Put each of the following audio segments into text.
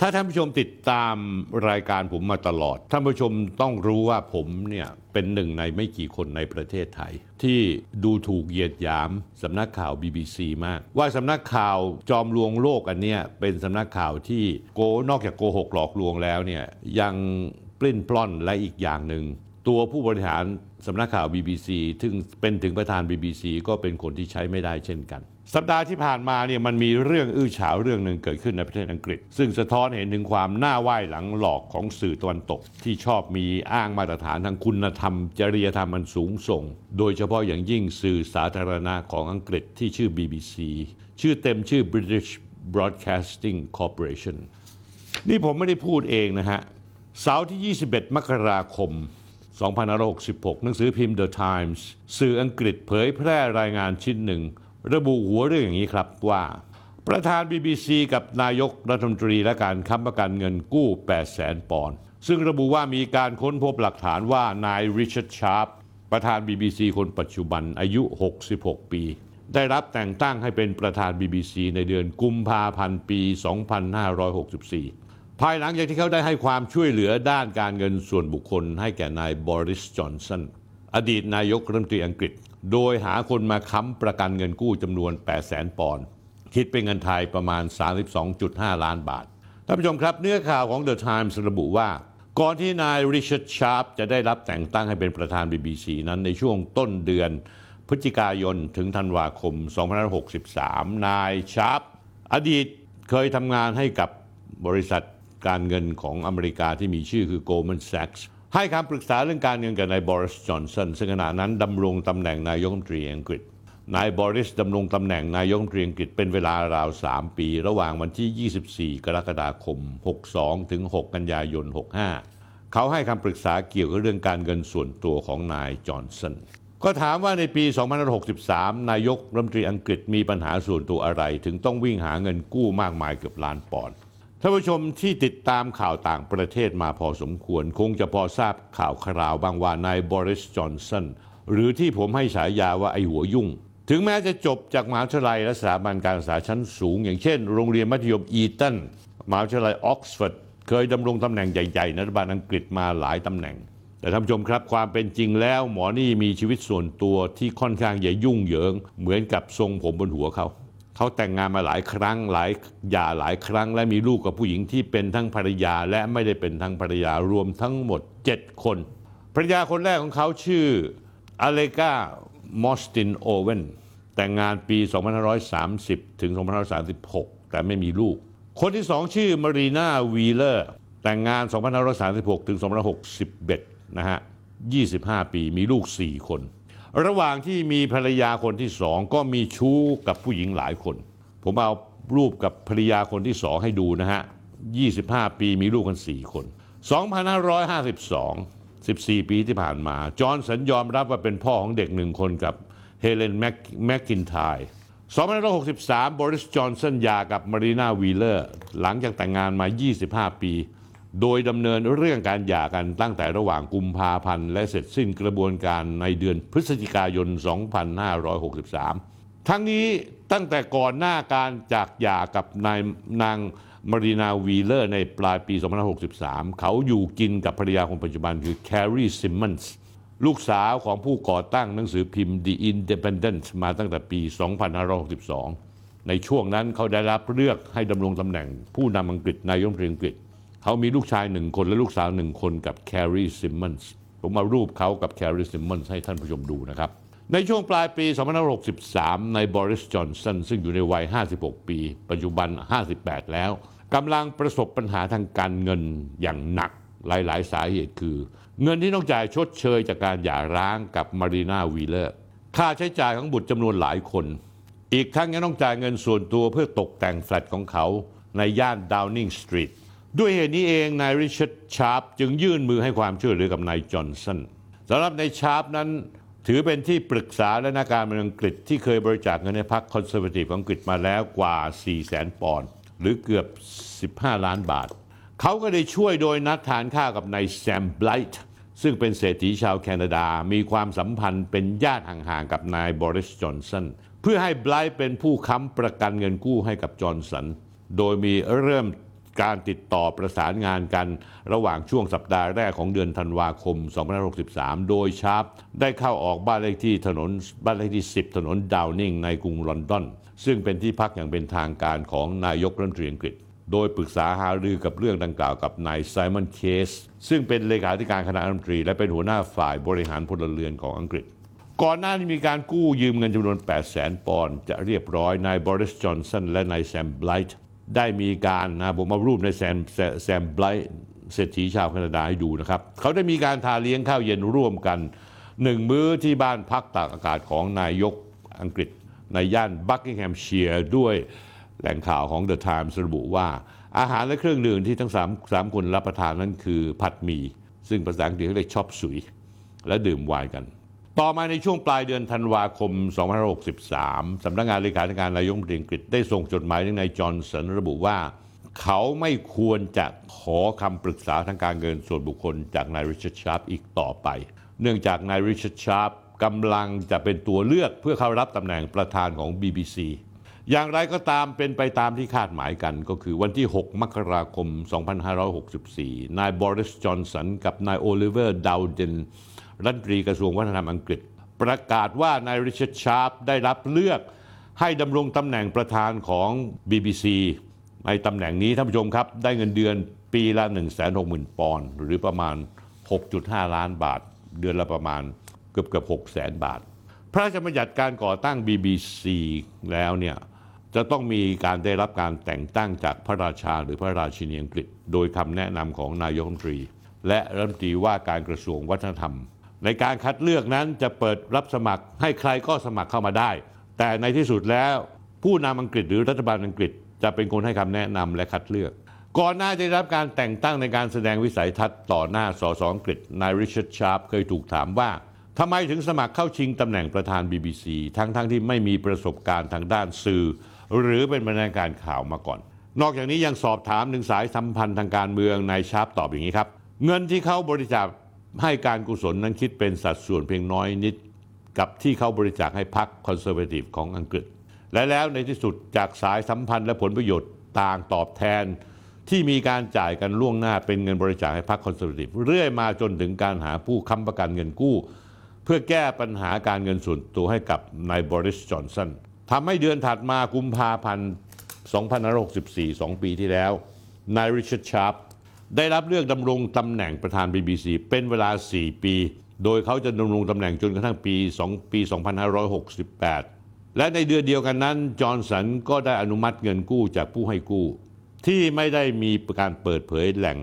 ถ้าท่านผู้ชมติดตามรายการผมมาตลอด ท่านผู้ชมต้องรู้ว่าผมเนี่ยเป็นหนึ่งในไม่กี่คนในประเทศไทย ที่ดูถูกเหยียดหยามสำนักข่าว BBC มาก ว่าสำนักข่าวจอมลวงโลกอันเนี้ยเป็นสำนักข่าวที่โกนอกจากโกหกหลอกลวงแล้วเนี่ยยังปลิ้นปล้อนและอีกอย่างหนึ่งตัวผู้บริหาร สำนักข่าว BBC ซึ่งเป็นถึงประธาน BBC ก็เป็นคนที่ใช้ไม่ได้เช่นกัน สัปดาห์ที่ผ่านมาเนี่ยมันมีเรื่องอื้อฉาวเรื่องหนึ่งเกิดขึ้นในประเทศอังกฤษ ซึ่งสะท้อนเห็นถึงความหน้าไหว้หลังหลอกของสื่อตะวันตก ที่ชอบมีอ้างมาตรฐานทางคุณธรรม จริยธรรมมันสูงส่ง โดยเฉพาะอย่างยิ่งสื่อสาธารณะของอังกฤษที่ชื่อ BBC ชื่อเต็มชื่อ British Broadcasting Corporation นี่ผมไม่ได้พูดเองนะฮะเสาร์ที่ 21 มกราคม 2566 หนังสือพิมพ์ The Times สื่ออังกฤษเผยแพร่รายงานชิ้นหนึ่ง ระบุหัวเรื่องอย่างนี้ครับว่า ประธาน BBC กับนายกรัฐมนตรีและการค้ำประกันเงินกู้8แสนปอนด์ซึ่งระบุว่ามีการค้นพบหลักฐานว่านายริชาร์ดชาร์ปประธาน BBC คนปัจจุบันอายุ 66 ปี ได้รับแต่งตั้งให้เป็นประธาน BBC ในเดือนกุมภาพันธ์ปี 2564 ภายหลังจากที่เขาได้ให้ความช่วยเหลือด้านการเงินส่วนบุคคล ให้แก่นายบริสจอนสันอดีตนายกรัฐมนตรีอังกฤษ โดยหาคนมาค้ำประกันเงินกู้จำนวน 8 0 0แสนปอนด์คิดเป็นเงินไทยประมาณ 32.5 ล้านบาท ท่านผู้ชมครับ เนื้อข่าวของ The Times ระบุว่า ก่อนที่นายริชาร์ดชาร์ปจะได้รับแต่งตั้งให้เป็นประธาน BBC นั้นในช่วงต้นเดือนพฤศจิกายนถึงธันวาคม 2563 นายชาร์ปอดีตเคยทำงานให้กับบริษัท การเงินของอเมริกาที่มีชื่อคือ Goldman Sachs ให้คำปรึกษาเรื่องการเงินกับนายบริสจอนสันซึ่งขณะนั้นดำรงตำแหน่งนายกรัฐมนตรีอังกฤษนายบริสดำรงตำแหน่งนายกรัฐมนตรีอังกฤษเป็นเวลาราว 3 ปี ระหว่างวันที่ 24 กรกฎาคม 62 ถึง 6 กันยายน 65 เขาให้คำปรึกษาเกี่ยวกับเรื่องการเงินส่วนตัวของนายจอห์นสันก็ถามว่าในปี2563 นายกรัฐมนตรีอังกฤษมีปัญหาส่วนตัวอะไร ถึงต้องวิ่งหาเงินกู้มากมายเกือบล้านปอนด์ ท่านผู้ชมที่ติดตามข่าวต่างประเทศมาพอสมควร คงจะพอทราบข่าวคราวบางว่านายบริสจอนสันหรือที่ผมให้ฉายาว่าไอหัวยุ่ง ถึงแม้จะจบจากมหาวิทยาลัยและสถาบันการศึกษาชั้นสูง อย่างเช่น โรงเรียนมัธยมอีตันมหาวิทยาลัยออกซฟอร์ดเคยดำรงตำแหน่งใหญ่ๆในรัฐบาลอังกฤษมาหลายตำแหน่ง แต่ท่านผู้ชมครับความเป็นจริงแล้วหมอนี่มีชีวิตส่วนตัวที่ค่อนข้างจะยุ่งเหยิง เหมือนกับทรงผมบนหัวเขา เขาแต่งงานมาหลายครั้งหลายหย่าหลายครั้ง และมีลูกกับผู้หญิงที่เป็นทั้งภรรยาและไม่ได้เป็นทั้งภรรยารวมทั้งหมด 7 คน ภรรยาคนแรกของเขาชื่ออเลกรามอสตินโอเวนแต่งงานปี 2530 ถึง 2536 แต่ไม่มีลูก คนที่สองชื่อมารีนาวีเลอร์แต่งงาน 2536 ถึง 2561 นะฮะ 25 ปีมีลูก 4 คน ระหว่างที่มีภรรยาคนที่สองก็มีชู้กับผู้หญิงหลายคน ผมเอารูปกับภรรยาคนที่สองให้ดูนะฮะ 25 ปีมีลูกกัน 4 คน 2552 14 ปีที่ผ่านมา จอห์นสันยอมรับว่าเป็นพ่อของเด็กหนึ่งคนกับเฮเลนแม็กแมคอินไทร์ 2563 บอริส จอห์นสันหย่ากับมารีนาวีเลอร์ หลังจากแต่งงานมา 25 ปี โดยดำเนินเรื่องการหย่ากันตั้งแต่ระหว่างกุมภาพันธ์และเสร็จสิ้นกระบวนการในเดือนพฤศจิกายน 2563 ทั้งนี้ตั้งแต่ก่อนหน้าการจากหย่ากับนายนางมารีนาวีเลอร์ในปลายปี 2563 เขาอยู่กินกับภรรยาคนปัจจุบันคือแคร์รีซิมมอนส์ลูกสาวของผู้ก่อตั้งหนังสือพิมพ์ The Independent มาตั้งแต่ปี 2562 ในช่วงนั้นเขาได้รับเลือกให้ดำรงตำแหน่งผู้นำอังกฤษนายกรัฐมนตรีอังกฤษ เขามีลูกชายหนึ่งคนและลูกสาวหนึ่งคนกับแคร์รีซิมมอนส์ผมเอารูปเขากับแคร์รีซิมมอนส์ให้ท่านผู้ชมดูนะครับ ในช่วงปลายปี 2563 นายบอริสจอห์นสันซึ่งอยู่ในวัย 56 ปี ปัจจุบัน 58 แล้วกำลังประสบปัญหาทางการเงินอย่างหนักหลาย ๆ สาเหตุคือ เงินที่ต้องจ่ายชดเชยจากการหย่าร้างกับมารีนาวีเลอร์ค่าใช้จ่ายของบุตรจำนวนหลายคน อีกทั้งยังต้องจ่ายเงินส่วนตัวเพื่อตกแต่งแฟลตของเขาในย่านดาวนิงสตรีท ด้วยเหตุนี้เองนายริชาร์ดชาร์ปจึงยื่นมือให้ความช่วยเหลือกับนายจอห์นสันสำหรับนายชาร์ปนั้นถือเป็นที่ปรึกษาและนักการเมืองอังกฤษที่เคยบริจาคเงินให้พรรคคอนเซอร์เวทีฟของอังกฤษมาแล้วกว่า 4 0 0แสนปอนด์หรือเกือบ 15 ล้านบาท เขาก็ได้ช่วยโดยนัดทานข้าวกับนายแซมไบรท์ซึ่งเป็นเศรษฐีชาวแคนาดา มีความสัมพันธ์เป็นญาติห่างๆกับนายบริสจอนสันเพื่อให้ไบรท์เป็นผู้ค้ำประกันเงินกู้ให้กับจอห์นสันโดยมีเริ่ม การติดต่อประสานงานกัน ระหว่างช่วงสัปดาห์แรกของเดือนธันวาคม 2563 โดยชาร์ปได้เข้าออกบ้านเลขที่ถนนบ้านเลขที่ 10 ถนนดาวนิงในกรุงลอนดอน ซึ่งเป็นที่พักอย่างเป็นทางการของนายกรัฐมนตรีอังกฤษ โดยปรึกษาหารือกับเรื่องดังกล่าวกับนายไซมอนเคสซึ่งเป็นเลขาธิการคณะรัฐมนตรี และเป็นหัวหน้าฝ่ายบริหารพลเรือนของอังกฤษก่อนหน้านี้มีการกู้ยืมเงินจำนวน 8 0 0แสนปอนด์จะเรียบร้อยนายบริสจอนสันและนายแซมไบรท์ ได้มีการนะผมมารูปนายแซมแซมไบรท์เศรษฐีชาวแคนาดาให้ดูนะครับ เขาได้มีการทานเลี้ยงข้าวเย็นร่วมกันหนึ่งมื้อที่บ้านพักตากอากาศของนายกอังกฤษในย่านบักกิงแฮมเชียร์ด้วยแหล่งข่าวของ The Times ระบุว่า อาหารและเครื่องดื่มที่ทั้งสามสามคนรับประทานนั้นคือผัดหมี่ซึ่งภาษาอังกฤษเขาเรียก chop suey และดื่มไวน์กัน ต่อมาในช่วงปลายเดือนธันวาคม 2563 สำนักงานเลขาธิการนายกรัฐมนตรีอังกฤษได้ส่งจดหมายถึงนายจอห์นสันระบุว่า เขาไม่ควรจะขอคำปรึกษาทางการเงินส่วนบุคคลจากนายริชาร์ดชาร์ปอีกต่อไป เนื่องจากนายริชาร์ดชาร์ปกำลังจะเป็นตัวเลือกเพื่อเข้ารับตำแหน่งประธานของ BBC อย่างไรก็ตามเป็นไปตามที่คาดหมายกันก็คือวันที่ 6 มกราคม 2564 นายบริส จอห์นสัน กับนายโอลิเวอร์ ดาวเดน รัฐมนตรีกระทรวงวัฒนธรรมอังกฤษ ประกาศว่านายริชาร์ดชาร์ปได้รับเลือกให้ดำรงตำแหน่งประธานของ BBC ในตำแหน่งนี้ท่านผู้ชมครับ ได้เงินเดือนปีละ 160,000 ปอนด์หรือประมาณ 6.5 ล้านบาท เดือนละประมาณเกือบเกือบ6แสนบาท พระราชบัญญัติการก่อตั้ง BBC แล้วเนี่ยจะต้องมีการได้รับการแต่งตั้งจากพระราชาหรือพระราชินีอังกฤษ โดยคำแนะนำของนายกรัฐมนตรี และรัฐมนตรีว่าการกระทรวงวัฒนธรรม ในการคัดเลือกนั้นจะเปิดรับสมัครให้ใครก็สมัครเข้ามาได้ แต่ในที่สุดแล้วผู้นำอังกฤษหรือรัฐบาลอังกฤษ จะเป็นคนให้คำแนะนำและคัดเลือก ก่อนหน้าจะได้รับการแต่งตั้งในการแสดงวิสัยทัศน์ต่อหน้าสสอังกฤษนายริชาร์ดชาร์ปเคยถูกถามว่าทำไมถึงสมัครเข้าชิงตำแหน่งประธาน BBC ทั้งๆทที่ไม่มีประสบการณ์ทางด้านสื่อ หรือเป็นบรรณาธิการข่าวมาก่อน นอกจากนี้ยังสอบถามถึงสายสัมพันธ์ทางการเมืองนายชาร์ปตอบอย่างนี้ครับ เงินที่เขาบริจาค ให้การกุศลนั้นคิดเป็นสัดส่วนเพียงน้อยนิด กับที่เขาบริจาคให้พรรคคอนเซอร์เวทีฟของอังกฤษ และแล้วในที่สุดจากสายสัมพันธ์และผลประโยชน์ต่างตอบแทน ที่มีการจ่ายกันล่วงหน้าเป็นเงินบริจาคให้พรรคคอนเซอร์เวทีฟเรื่อยมาจนถึงการหาผู้ค้ำประกันเงินกู้ เพื่อแก้ปัญหาการเงินส่วนตัวให้กับนายบริสจอนสันทำให้เดือนถัดมากุมภาพันธ์2564 2 ปีที่แล้วนายริชาร์ดชาร์ป ได้รับเลือกดำรงตำแหน่งประธาน BBC เป็นเวลา 4 ปี โดยเขาจะดำรงตำแหน่งจนกระทั่งปี 2 ปี 2568 และในเดือนเดียวกันนั้น จอห์นสันก็ได้อนุมัติเงินกู้จากผู้ให้กู้ ที่ไม่ได้มีการเปิดเผยแหล่ง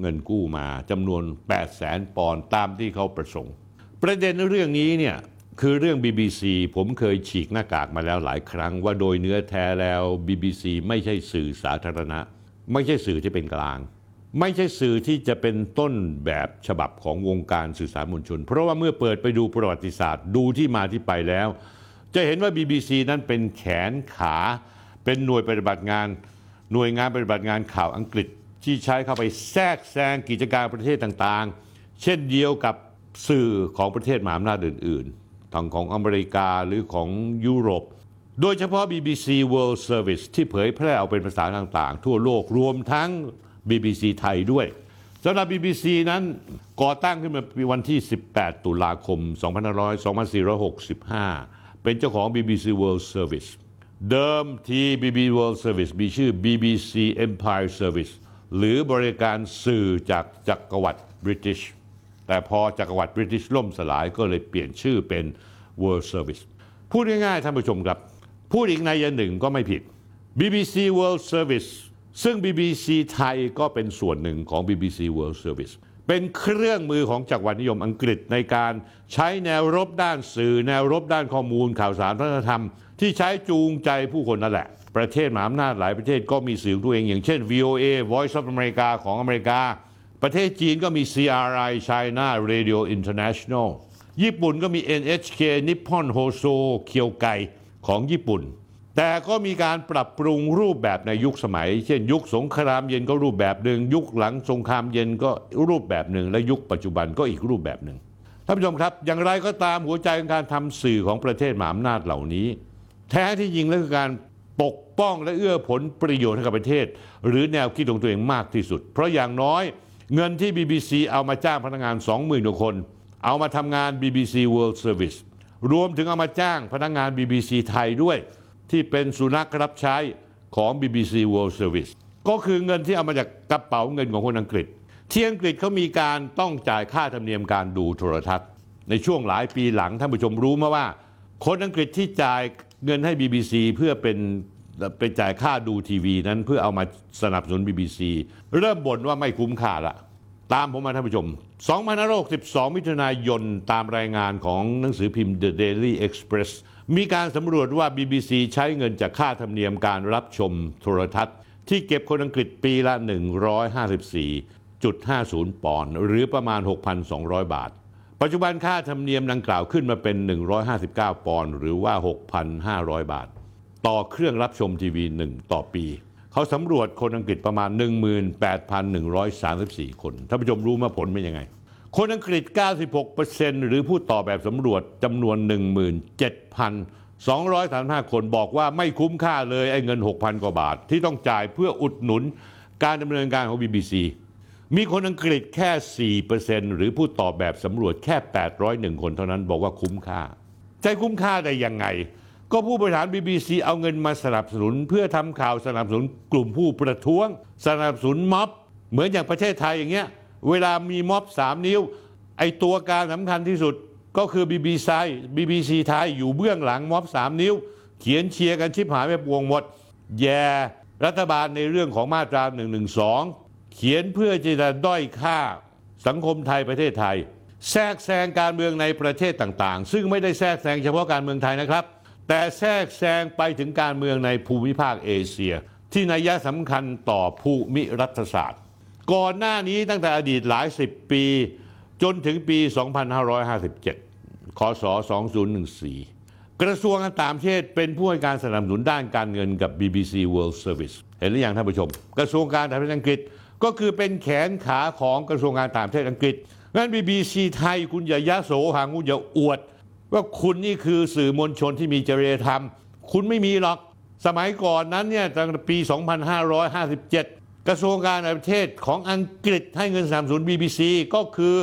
เงินกู้มาจำนวน 8 0 0แสนปอนด์ตามที่เขาประสงค์ ประเด็นเรื่องนี้เนี่ยคือเรื่อง BBC ผมเคยฉีกหน้ากากมาแล้วหลายครั้ง ว่าโดยเนื้อแท้แล้ว BBC ไม่ใช่สื่อสาธารณะ ไม่ใช่สื่อที่เป็นกลาง ไม่ใช่สื่อที่จะเป็นต้นแบบฉบับของวงการสื่อสารมวลชน เพราะว่าเมื่อเปิดไปดูประวัติศาสตร์ดูที่มาที่ไปแล้ว จะเห็นว่า BBC นั้นเป็นแขนขา เป็นหน่วยปฏิบัติงาน หน่วยงานปฏิบัติงานข่าวอังกฤษ ที่ใช้เข้าไปแทรกแซงกิจการประเทศต่างๆ เช่นเดียวกับสื่อของประเทศมหาอำนาจอื่นๆทางของอเมริกาหรือของยุโรป โดยเฉพาะ BBC World Service ที่เผยแพร่ออกเป็นภาษาต่างๆ ทั่วโลกรวมทั้ง BBC ไทยด้วยสำหรับ BBC นั้นก่อตั้งขึ้นมาปีวันที่ 18 ตุลาคม2465 เป็นเจ้าของ BBC World Service เดิมที BBC World Service มีชื่อ BBC Empire Service หรือบริการสื่อจากจักรวรรดิบริติชแต่พอจักรวรรดิบริติชล่มสลายก็เลยเปลี่ยนชื่อเป็น World Service พูดง่ายๆท่านผู้ชมครับ พูดอีกในยะหนึ่งก็ไม่ผิด BBC World Service ซึ่ง BBC ไทยก็เป็นส่วนหนึ่งของ BBC World Service เป็นเครื่องมือของจักรวรรดินิยมอังกฤษในการใช้แนวรบด้านสื่อ แนวรบด้านข้อมูลข่าวสารวัฒนธรรม ที่ใช้จูงใจผู้คนนั่นแหละ ประเทศมหาอำนาจหลายประเทศก็มีสื่อของตัวเอง อย่างเช่น VOA Voice of America ของอเมริกา ประเทศจีนก็มี CRI China Radio International ญี่ปุ่นก็มี NHK Nippon Hoso เคียวไกของญี่ปุ่น แต่ก็มีการปรับปรุงรูปแบบในยุคสมัย เช่น ยุคสงครามเย็นก็รูปแบบหนึ่งยุคหลังสงครามเย็นก็รูปแบบหนึ่ง และยุคปัจจุบันก็อีกรูปแบบหนึ่งท่านผู้ชมครับ อย่างไรก็ตามหัวใจของการทำสื่อของประเทศมหาอำนาจเหล่านี้ แท้ที่จริงแล้วคือการปกป้องและเอื้อผลประโยชน์ให้กับประเทศ หรือแนวคิดของตัวเองมากที่สุด เพราะอย่างน้อยเงินที่ BBC เอามาจ้างพนักงาน 20,000กว่าคน เอามาทำงาน BBC World Service รวมถึงเอามาจ้างพนักงาน BBC ไทยด้วย ที่เป็นสุนัขรับใช้ของ BBC World Service ก็คือเงินที่เอามาจากกระเป๋าเงินของคนอังกฤษ ที่อังกฤษเขามีการต้องจ่ายค่าธรรมเนียมการดูโทรทัศน์ ในช่วงหลายปีหลังท่านผู้ชมรู้มาว่า คนอังกฤษที่จ่ายเงินให้ BBC เพื่อเป็นไปจ่ายค่าดูทีวีนั้นเพื่อเอามาสนับสนุน BBC เริ่มบ่นว่าไม่คุ้มค่าละตามผมมาท่านผู้ชม2562 มิถุนายนตามรายงานของหนังสือพิมพ์ The Daily Express มีการสำรวจว่า BBC ใช้เงินจากค่าธรรมเนียมการรับชมโทรทัศน์ ที่เก็บคนอังกฤษปีละ 154.50 ปอนด์หรือประมาณ 6,200 บาท ปัจจุบันค่าธรรมเนียมดังกล่าวขึ้นมาเป็น 159 ปอนด์หรือว่า 6,500 บาท ต่อเครื่องรับชมทีวีหนึ่งต่อปี เขาสำรวจคนอังกฤษประมาณ 18,134 คนท่านผู้ชมรู้มาผลเป็นยังไง คนอังกฤษ 96%หรือผู้ตอบแบบสำรวจจำนวน 17,235 คนบอกว่าไม่คุ้มค่าเลยไอ้เงิน 6,000 กว่าบาท ที่ต้องจ่ายเพื่ออุดหนุนการดำเนินการของ BBC มีคนอังกฤษแค่ 4%หรือผู้ตอบแบบสำรวจแค่ 801 คนเท่านั้นบอกว่าคุ้มค่า ใจคุ้มค่าได้ยังไง ก็ผู้บริหาร BBC เอาเงินมาสนับสนุน เพื่อทำข่าวสนับสนุนกลุ่มผู้ประท้วง สนับสนุนม็อบ เหมือนอย่างประเทศไทยอย่างเงี้ย เวลามีม็อบ3นิ้ว ไอตัวการสำคัญที่สุดก็คือ BBC BBC ไทยอยู่เบื้องหลังม็อบ3นิ้ว เขียนเชียร์กันชิบหายไปปวงหมด แย่รัฐบาลในเรื่องของมาตรา 112 เขียนเพื่อจะด้อยค่าสังคมไทยประเทศไทย แทรกแซงการเมืองในประเทศต่างๆ ซึ่งไม่ได้แทรกแซงเฉพาะการเมืองไทยนะครับ แต่แทรกแซงไปถึงการเมืองในภูมิภาคเอเชีย ที่นัยสำคัญต่อภูมิรัฐศาสตร์ ก่อนหน้านี้ตั้งแต่อดีตหลายสิบปี จนถึงปี 2557คศ2014 กระทรวงการต่างประเทศเป็นผู้ให้การสนับสนุนด้านการเงินกับ BBC World Service เห็นหรือยังท่านผู้ชม กระทรวงการต่างประเทศอังกฤษ ก็คือเป็นแขนขาของกระทรวงการต่างประเทศอังกฤษงั้น BBC ไทยคุณอย่ายะโสหางคุณอย่าอวด ว่าคุณนี่คือสื่อมวลชนที่มีจริยธรรม คุณไม่มีหรอก สมัยก่อนนั้นเนี่ยตั้งแต่ปี 2557 กระทรวงการต่างประเทศของอังกฤษให้เงินสนับสนุน BBC ก็คือ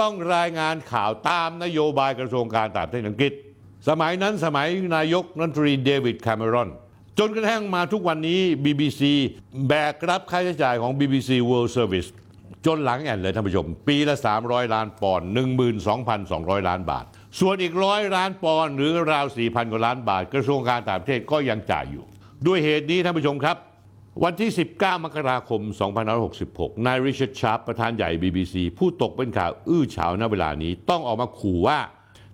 ต้องรายงานข่าวตามนโยบายกระทรวงการต่างประเทศอังกฤษ สมัยนั้นสมัยนายกรัฐมนตรีเดวิดแคมเมรอนจนกระทั่งมาทุกวันนี้ BBC แบกรับค่าใช้จ่ายของ BBC World Service จนหลังแอนเลยท่านผู้ชม ปีละ 300 ล้านปอนด์12,200 ล้านบาท ส่วนอีกร้อยล้านปอนด์หรือราว 4,000 กว่าล้านบาท กระทรวงการต่างประเทศก็ยังจ่ายอยู่ ด้วยเหตุนี้ท่านผู้ชมครับ วันที่ 19 มกราคม 2566 นายริชาร์ดชาร์ปประธานใหญ่ BBC ผู้ตกเป็นข่าวอื้อฉาวณเวลานี้ต้องออกมาขู่ว่า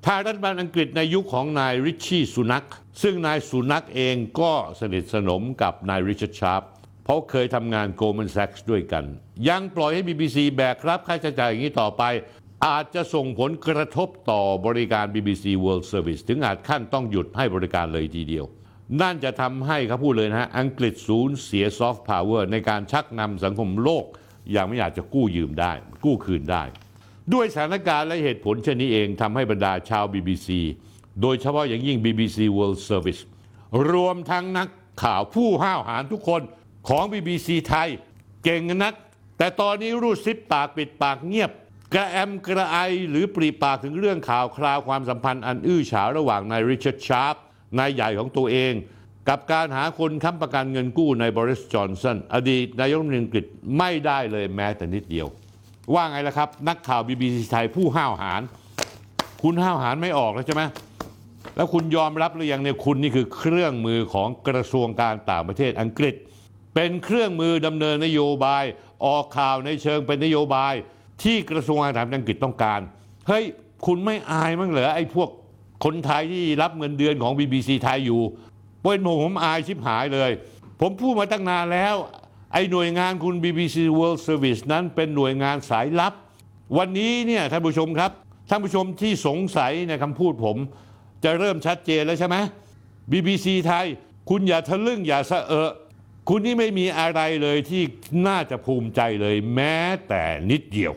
ถ้ารัฐบาลอังกฤษในยุคของนายริชชี่สุนัก ซึ่งนายสุนักเองก็สนิทสนมกับนายริชาร์ดชาร์ปเพราะเคยทำงาน Goldman Sachs ด้วยกัน ยังปล่อยให้ BBC แบกรับค่าใช้จ่ายอย่างนี้ต่อไป อาจจะส่งผลกระทบต่อบริการ BBC World Service ถึงอาจขั้นต้องหยุดให้บริการเลยทีเดียว นั่นจะทำให้เขาพูดเลยนะฮะ อังกฤษสูญเสียซอฟต์พาวเวอร์ในการชักนำสังคมโลก อย่างไม่อยาจจะกู้ยืมได้ กู้คืนได้ ด้วยสถานการณ์และเหตุผลเช่นนี้เองทำให้บรรดาชาว BBC โดยเฉพาะอย่างยิ่ง BBC World Service รวมทั้งนักข่าวผู้ห้าวหาญทุกคนของ BBC ไทย เก่งนัก แต่ตอนนี้รูดซิปปากปิดปากเงียบ กระแอมกระไอหรือปรีปากถึงเรื่องข่าวคราวความสัมพันธ์อันอื้อฉาวระหว่างนายริชาร์ดชาร์ป นายใหญ่ของตัวเอง กับการหาคนค้ำประกันเงินกู้ในบริสจอนสันอดีตนายกรัฐมนตรีอังกฤษไม่ได้เลยแม้แต่นิดเดียว ว่าไงล่ะครับ นักข่าว BBC ไทยผู้ห้าวหาญคุณห้าวหาญไม่ออกแล้วใช่ไหมแล้วคุณยอมรับหรือยังเนี่ยคุณนี่คือเครื่องมือของกระทรวงการต่างประเทศอังกฤษ เป็นเครื่องมือดำเนินนโยบายออกข่าวในเชิงเป็นนโยบายที่กระทรวงการต่างประเทศอังกฤษต้องการเฮ้ยคุณไม่อายมั้งเหรอไอ้พวก คนไทยที่รับเงินเดือนของ BBC ไทยอยู่เป็นผมผมอายชิบหายเลย ผมพูดมาตั้งนานแล้ว ไอ้หน่วยงานคุณ BBC World Service นั้นเป็นหน่วยงานสายลับ วันนี้เนี่ยท่านผู้ชมครับ ท่านผู้ชมที่สงสัยในคำพูดผม จะเริ่มชัดเจนแล้วใช่ไหม BBC ไทย คุณอย่าทะลึ่งอย่าสะเอะคุณนี่ไม่มีอะไรเลยที่น่าจะภูมิใจเลยแม้แต่นิดเดียว